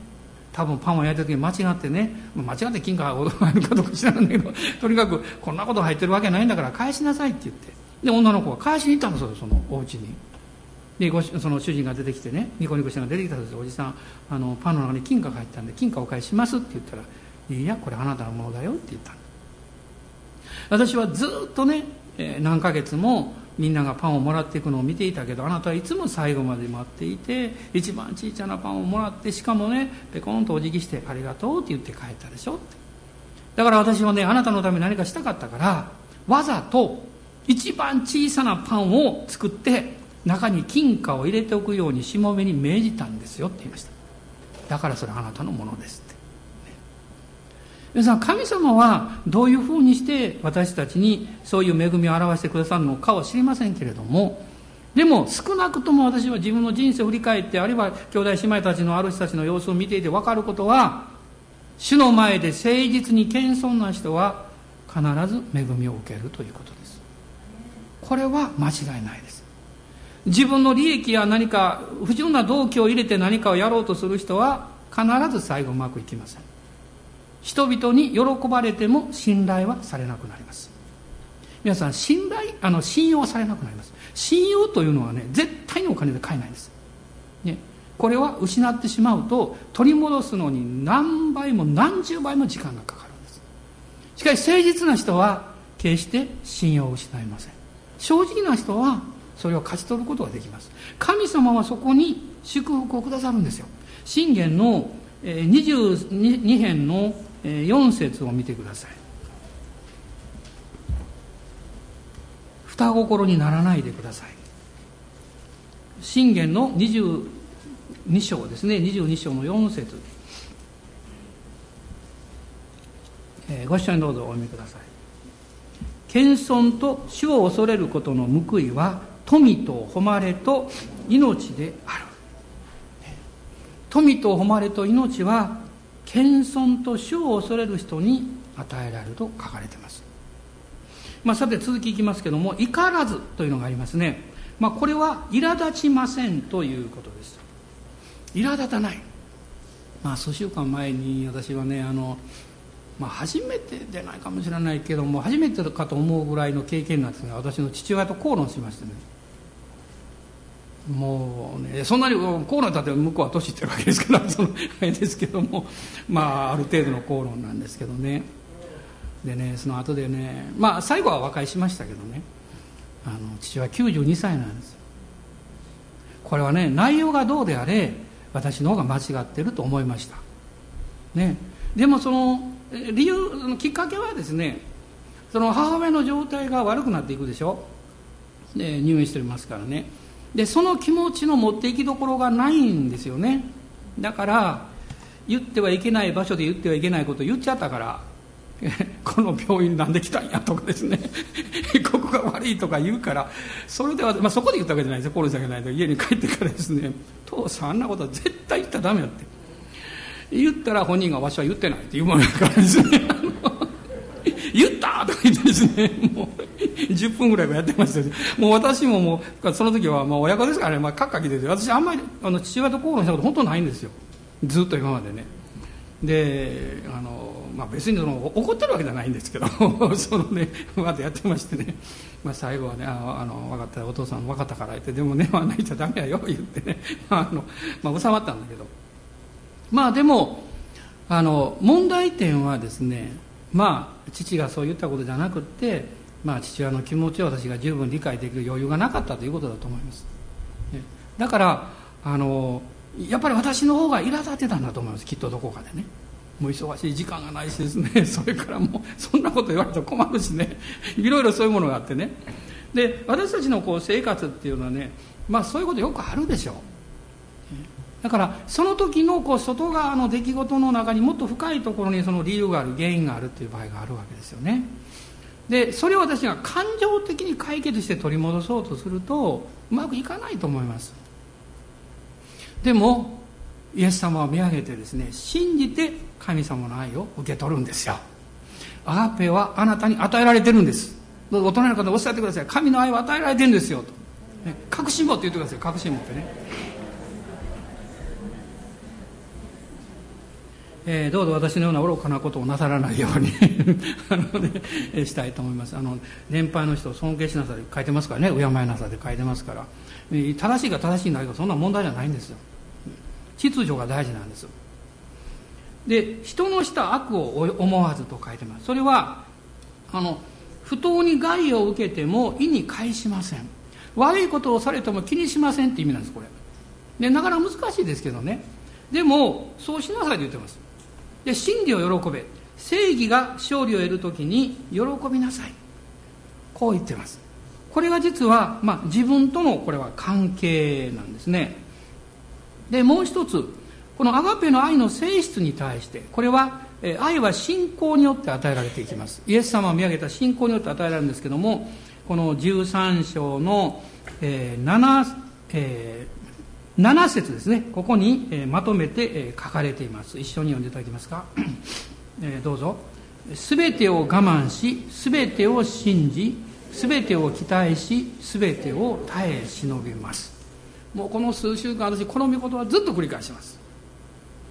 多分パンを焼いた時に間違ってね間違って金貨が入るかどうか知らないんだけどとにかくこんなこと入ってるわけないんだから返しなさいって言って。で女の子が返しに行ったんですよそのお家に。でごその主人が出てきてねニコニコしなが出てきたんですおじさんあのパンの中に金貨が入ったんで金貨をお返ししますって言ったら「いやこれあなたのものだよ」って言った私はずっとね、え、何ヶ月もみんながパンをもらっていくのを見ていたけどあなたはいつも最後まで待っていて一番小さなパンをもらってしかもねペコンとお辞儀して「ありがとう」って言って帰ったでしょって。だから私はねあなたのために何かしたかったからわざと一番小さなパンを作って中に金貨を入れておくようにしもべに命じたんですよって言いました。だからそれあなたのものですって。皆さん神様はどういうふうにして私たちにそういう恵みを表してくださるのかは知りませんけれどもでも少なくとも私は自分の人生を振り返ってあるいは兄弟姉妹たちのある人たちの様子を見ていて分かることは主の前で誠実に謙遜な人は必ず恵みを受けるということです。これは間違いないです。自分の利益や何か不純な動機を入れて何かをやろうとする人は必ず最後うまくいきません。人々に喜ばれても信頼はされなくなります。皆さん信頼あの信用されなくなります。信用というのはね絶対にお金で買えないんです、ね、これは失ってしまうと取り戻すのに何倍も何十倍も時間がかかるんです。しかし誠実な人は決して信用を失いません。正直な人はそれを勝ち取ることができます。神様はそこに祝福をくださるんですよ。信玄の22編の4節を見てください。双心にならないでください。信玄の22章ですね。22章の4節。ご一緒にどうぞお読みください。謙遜と主を恐れることの報いは富と誉れと命である。富と誉れと命は謙遜と主を恐れる人に与えられると書かれています、まあ、さて続きいきますけども「怒らず」というのがありますね、まあ、これは苛立ちませんということです。苛立たない。まあ数週間前に私はねあのまあ、初めてでないかもしれないけども初めてかと思うぐらいの経験なんですが私の父親と口論しましてね。もうねそんなに口論だって向こうは年いってるわけですからそのあれですけどもまあある程度の口論なんですけどね。でねその後でねまあ最後は和解しましたけどね。あの父は92歳なんですこれはね内容がどうであれ私の方が間違ってると思いました。ね。でもその理由きっかけはですねその母親の状態が悪くなっていくでしょ。で入院しておりますからね。でその気持ちの持っていきどころがないんですよね。だから言ってはいけない場所で言ってはいけないこと言っちゃったから この病院なんで来たんやとかですね。ここが悪いとか言うからそれでは、まあ、そこで言ったわけじゃないですよ。コロナじゃないと家に帰ってからですね。父さんあんなことは絶対言ったらダメやって。言ったら本人がわしは言ってないって言うものだからですね。言ったとか言ってですね。もう10分ぐらいはやってましたしもう私ももうその時はまあ親子ですからね、まあ、カッカ来てて私あんまりあの父親と口論したこと本当ないんですよ。ずっと今までね。であの、まあ、別にその怒ってるわけじゃないんですけど そのねわざやってましてね、まあ、最後はねああの分かったお父さん分かったから言ってでもね泣いちゃダメやよ言ってね。あの、まあ、収まったんだけど。まあでもあの問題点はですねまあ父がそう言ったことじゃなくってまあ父親の気持ちを私が十分理解できる余裕がなかったということだと思います、ね、だからあのやっぱり私の方が苛立ってたんだと思います。きっとどこかでね。もう忙しい時間がないしですね。それからもうそんなこと言われたら困るしね。いろいろそういうものがあってね。で私たちのこう生活っていうのはねまあそういうことよくあるでしょう。だからその時のこう外側の出来事の中にもっと深いところにその理由がある原因があるっていう場合があるわけですよね。でそれを私が感情的に解決して取り戻そうとするとうまくいかないと思います。でもイエス様を見上げてですね信じて神様の愛を受け取るんですよ。アガペはあなたに与えられてるんです。どうぞ大人の方おっしゃってください。神の愛は与えられてるんですよと、ね、確信持って言ってください。確信持ってね。えー、どうぞ私のような愚かなことをなさらないように あの、ね、したいと思います。あの年配の人を尊敬しなさい書いてますからね。敬いなさいって書いてますから。正しいか正しいんだけどそんな問題じゃないんですよ。秩序が大事なんですで人のした悪を思わずと書いてます。それはあの不当に害を受けても意に介しません。悪いことをされても気にしませんって意味なんですこれ。でなかなか難しいですけどね。でもそうしなさいと言ってます。で真理を喜べ。正義が勝利を得る時に喜びなさい。こう言ってます。これが実は、まあ、自分とのこれは関係なんですね。でもう一つこのアガペの愛の性質に対してこれは愛は信仰によって与えられていきます。イエス様を見上げた信仰によって与えられるんですけどもこの13章の、えー 7, え、7節ですね。ここに、え、まとめて、え、書かれています。一緒に読んでいただけますか、え、どうぞ。全てを我慢し全てを信じ全てを期待し全てを耐え忍びます。もうこの数週間私この御言葉ずっと繰り返します。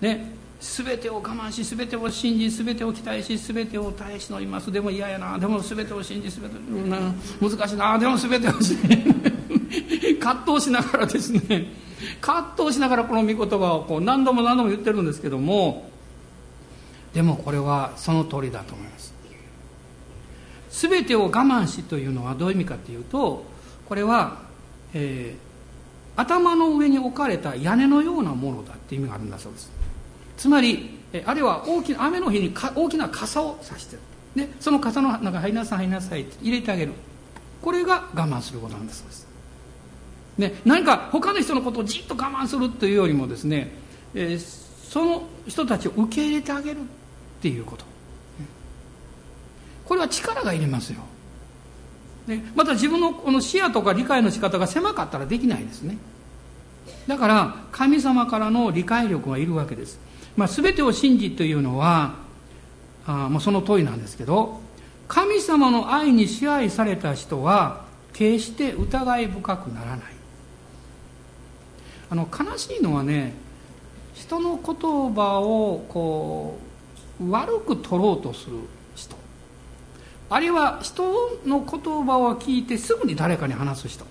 ね。全てを我慢し全てを信じ全てを期待し全てを耐え忍びます。でも嫌やな。でも全てを信じ全て、うん、難しいな。でも全てを信じ。葛藤しながらですね。葛藤しながらこの御言葉をこう何度も何度も言ってるんですけどもでもこれはその通りだと思います。全てを我慢しというのはどういう意味かというとこれは、えー、頭の上に置かれた屋根のようなものだっていう意味があるんだそうです。つまりあるいは大きな雨の日に大きな傘を差してる。でその傘の中入りなさい入りなさいって入れてあげる。これが我慢することなんだそうです。ね、何か他の人のことをじっと我慢するというよりもですね、えー、その人たちを受け入れてあげるっていうこと。これは力がいりますよ、ね、また自分のこの視野とか理解の仕方が狭かったらできないですね。だから神様からの理解力がいるわけです、まあ、全てを信じというのはあ、まあ、その通りなんですけど神様の愛に支配された人は決して疑い深くならない。あの悲しいのはね人の言葉をこう悪く取ろうとする人。あるいは人の言葉を聞いてすぐに誰かに話す人。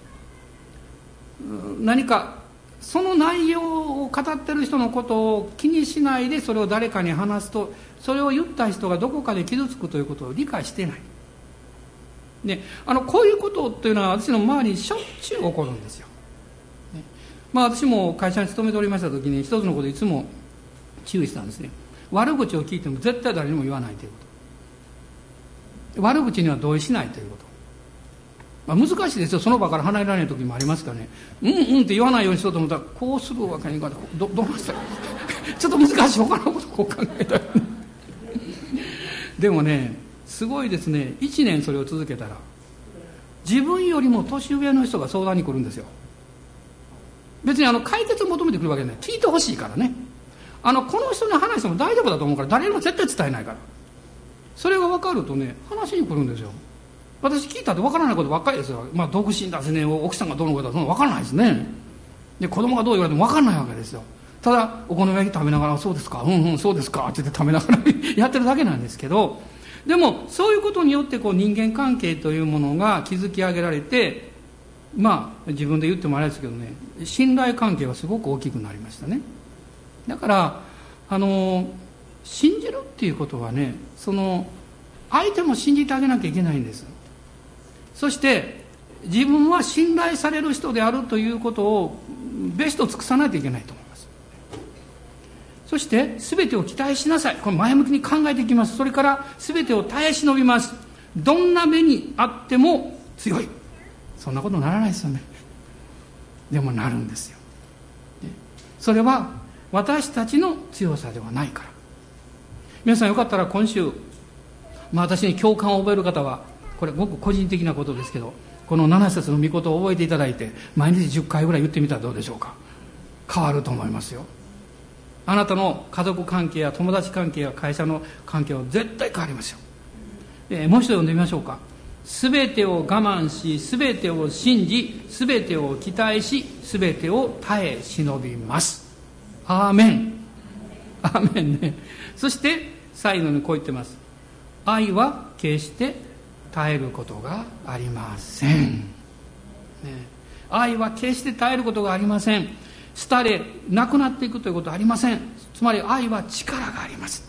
何かその内容を語ってる人のことを気にしないでそれを誰かに話すとそれを言った人がどこかで傷つくということを理解してない、ね、あのこういうことっていうのは私の周りにしょっちゅう起こるんですよ、まあ私も会社に勤めておりました時に一つのこといつも注意したんですね。悪口を聞いても絶対誰にも言わないということ。悪口には同意しないということ、まあ、難しいですよ。その場から離れられない時もありますからね。うんうんって言わないようにしようと思ったらこうするわけにいかない。どどうしたら ちょっと難しい他のことこう考えたら でもねすごいですね。1年それを続けたら自分よりも年上の人が相談に来るんですよ。別にあの解決を求めてくるわけじゃない。聞いてほしいからね。あのこの人に話しても大丈夫だと思うから誰にも絶対伝えないから。それが分かるとね話に来るんですよ。私聞いたって分からないことばっかりですよ。まあ独身だしね奥さんがどうのことだそんな分からないですね。で子供がどう言われても分からないわけですよ。ただお好み焼き食べながら「そうですか。うんうんそうですか」って言って食べながら やってるだけなんですけど。でもそういうことによってこう人間関係というものが築き上げられてまあ自分で言ってもあれですけどね信頼関係はすごく大きくなりましたね。だからあの信じるっていうことはねその相手も信じてあげなきゃいけないんです。そして自分は信頼される人であるということをベスト尽くさないといけないと思います。そして全てを期待しなさい。これ前向きに考えていきます。それから全てを耐え忍びます。どんな目にあっても強い。そんなことならないですよね。でもなるんですよ。それは私たちの強さではないから。皆さんよかったら今週、まあ、私に共感を覚える方はこれごく個人的なことですけどこの7節の御事を覚えていただいて毎日10回ぐらい言ってみたらどうでしょうか。変わると思いますよ。あなたの家族関係や友達関係や会社の関係は絶対変わりますよ、えー、もう一度読んでみましょうか。全てを我慢し全てを信じ全てを期待し全てを耐え忍びます。アーメン。アーメンね。そして最後にこう言ってます。愛は決して耐えることがありません、ね、愛は決して耐えることがありません。廃れなくなっていくということはありません。つまり愛は力があります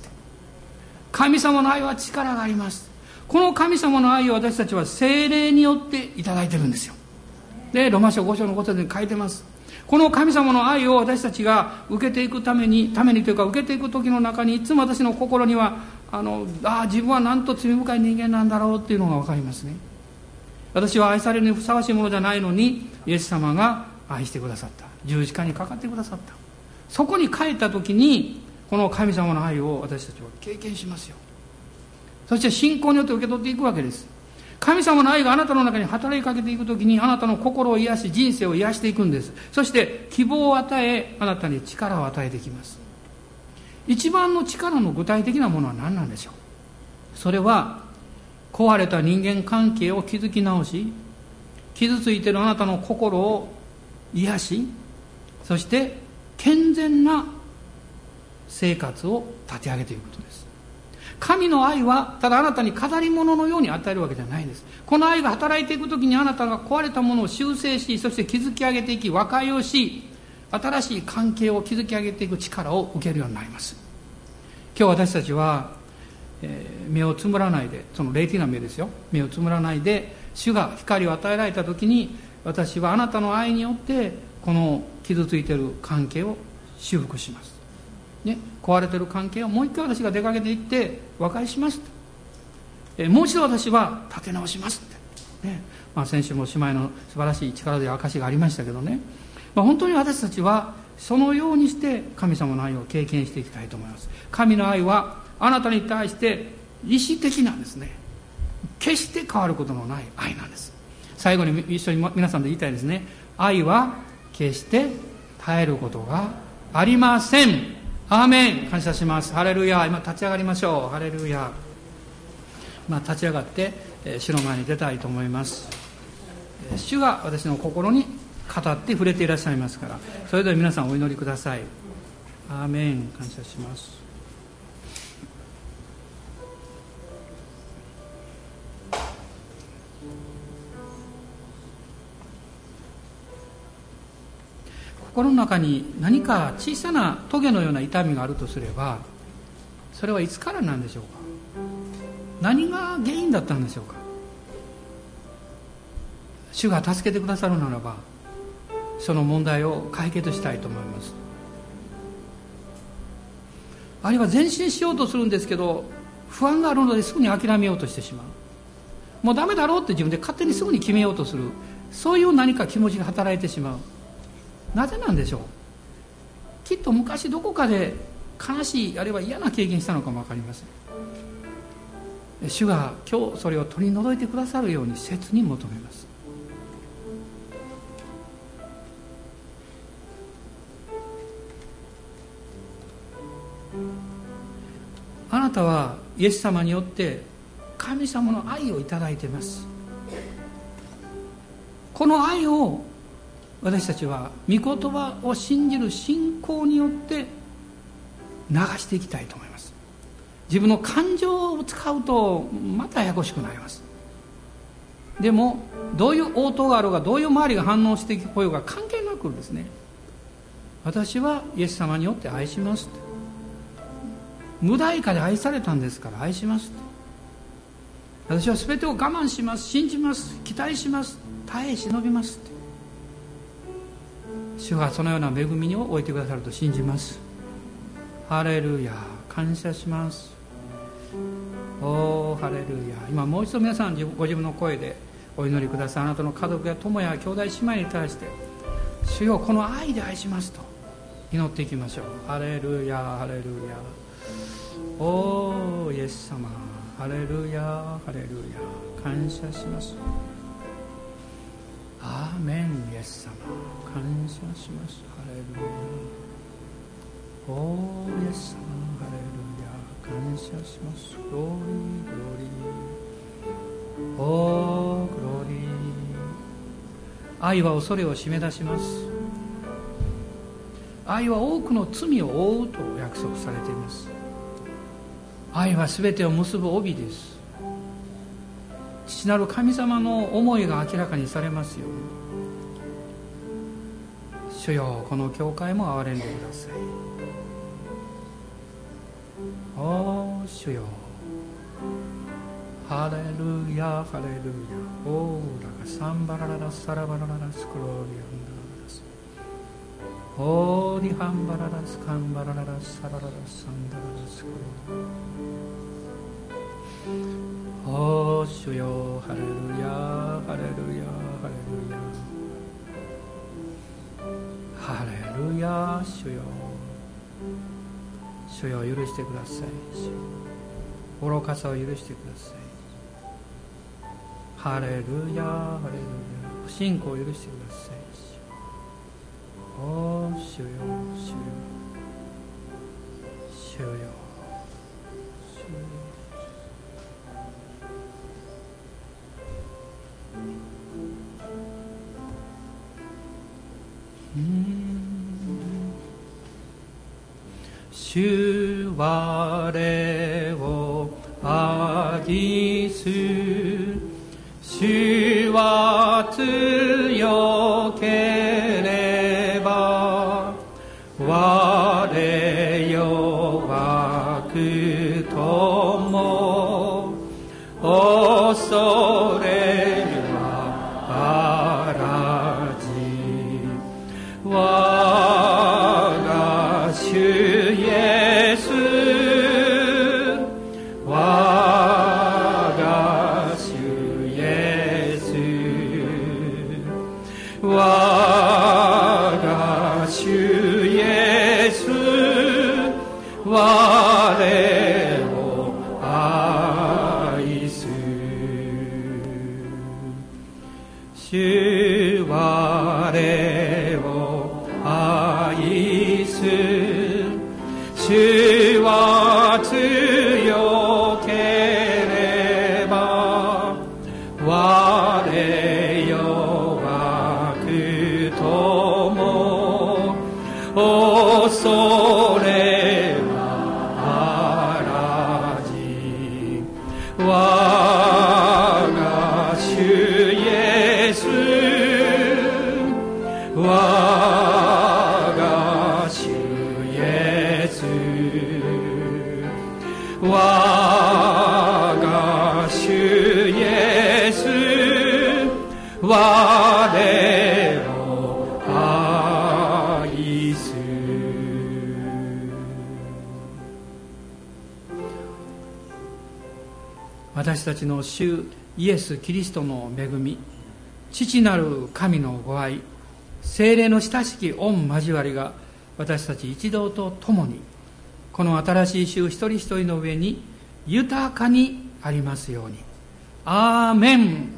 神様の愛は力があります。この神様の愛を私たちは精霊によっていただいてるんですよ。でロマ書5章の5節に書いてます。この神様の愛を私たちが受けていくためにためにというか受けていく時の中にいつも私の心にはあのあ自分はなんと罪深い人間なんだろうっていうのが分かりますね。私は愛されるにふさわしいものじゃないのにイエス様が愛してくださった。十字架にかかってくださった。そこに帰った時にこの神様の愛を私たちは経験しますよ。そして信仰によって受け取っていくわけです。神様の愛があなたの中に働きかけていくときにあなたの心を癒し人生を癒していくんです。そして希望を与えあなたに力を与えていきます。一番の力の具体的なものは何なんでしょう？それは壊れた人間関係を築き直し傷ついているあなたの心を癒しそして健全な生活を立て上げていくことです。神の愛はただあなたに飾り物のように与えるわけじゃないんです。この愛が働いていく時にあなたが壊れたものを修正しそして築き上げていき和解をし新しい関係を築き上げていく力を受けるようになります。今日私たちは、えー、目をつむらないでその霊的な目ですよ。目をつむらないで主が光を与えられた時に私はあなたの愛によってこの傷ついている関係を修復します。ね、壊れてる関係をもう一回私が出かけていって和解しますえもう一度私は立て直しますって、ね。まあ、先週も姉妹の素晴らしい力で証がありましたけどね、まあ、本当に私たちはそのようにして神様の愛を経験していきたいと思います。神の愛はあなたに対して意志的なんですね。決して変わることのない愛なんです。最後に一緒に皆さんで言いたいですね。愛は決して耐えることがありません。アーメン感謝します。ハレルヤ。今立ち上がりましょう。ハレルヤ。まあ、立ち上がって、えー、主の前に出たいと思います、えー、主が私の心に語って触れていらっしゃいますからそれでは皆さんお祈りください。アーメン感謝します。心の中に何か小さなトゲのような痛みがあるとすればそれはいつからなんでしょうか？何が原因だったんでしょうか？主が助けてくださるならばその問題を解決したいと思います。あるいは前進しようとするんですけど不安があるのですぐに諦めようとしてしまう。もうダメだろうって自分で勝手にすぐに決めようとする。そういう何か気持ちが働いてしまう。なぜなんでしょう？きっと昔どこかで悲しいあるいは嫌な経験したのかも分かりません。主が今日それを取り除いてくださるように切に求めます。あなたはイエス様によって神様の愛をいただいています。この愛を私たちは御言葉を信じる信仰によって流していきたいと思います。自分の感情を使うとまたややこしくなります。でもどういう応答があろうがどういう周りが反応してこようが関係なくですね。私はイエス様によって愛します無代価で愛されたんですから愛します私は全てを我慢します信じます期待します耐え忍びます主がそのような恵みに置いてくださると信じます。ハレルヤ感謝します。おーハレルヤ今もう一度皆さんご自分の声でお祈りください。あなたの家族や友や兄弟姉妹に対して主よこの愛で愛しますと祈っていきましょう。ハレルヤハレルヤおーイエス様。ハレルヤハレルヤ感謝します。アーメンイエス様感謝します。ハレルヤおーイエス様ハレルヤ感謝します。グローリーグローリーおーグローリー愛は恐れを締め出します。愛は多くの罪を負うと約束されています。愛は全てを結ぶ帯です。父なる神様の思いが明らかにされますように。主よこの教会も憐れんでください。おお主よ。ハレルヤハレルヤ。オーラがサンバラララサラバラララスクローリアンダラス。オーリハンバララスカンバラララサラララサンダララスクローリアンお主よハレルヤハレルヤハレルヤハレルヤ主よ主よ許してください。愚かさを許してください。ハレルヤハレルヤ不信仰を許してください。おー主よ主よ主よ主我を愛す主は強ければ我弱くとも恐ちの主イエス・キリストの恵み父なる神のご愛精霊の親しき御交わりが私たち一同と共にこの新しい週一人一人の上に豊かにありますように。アーメン。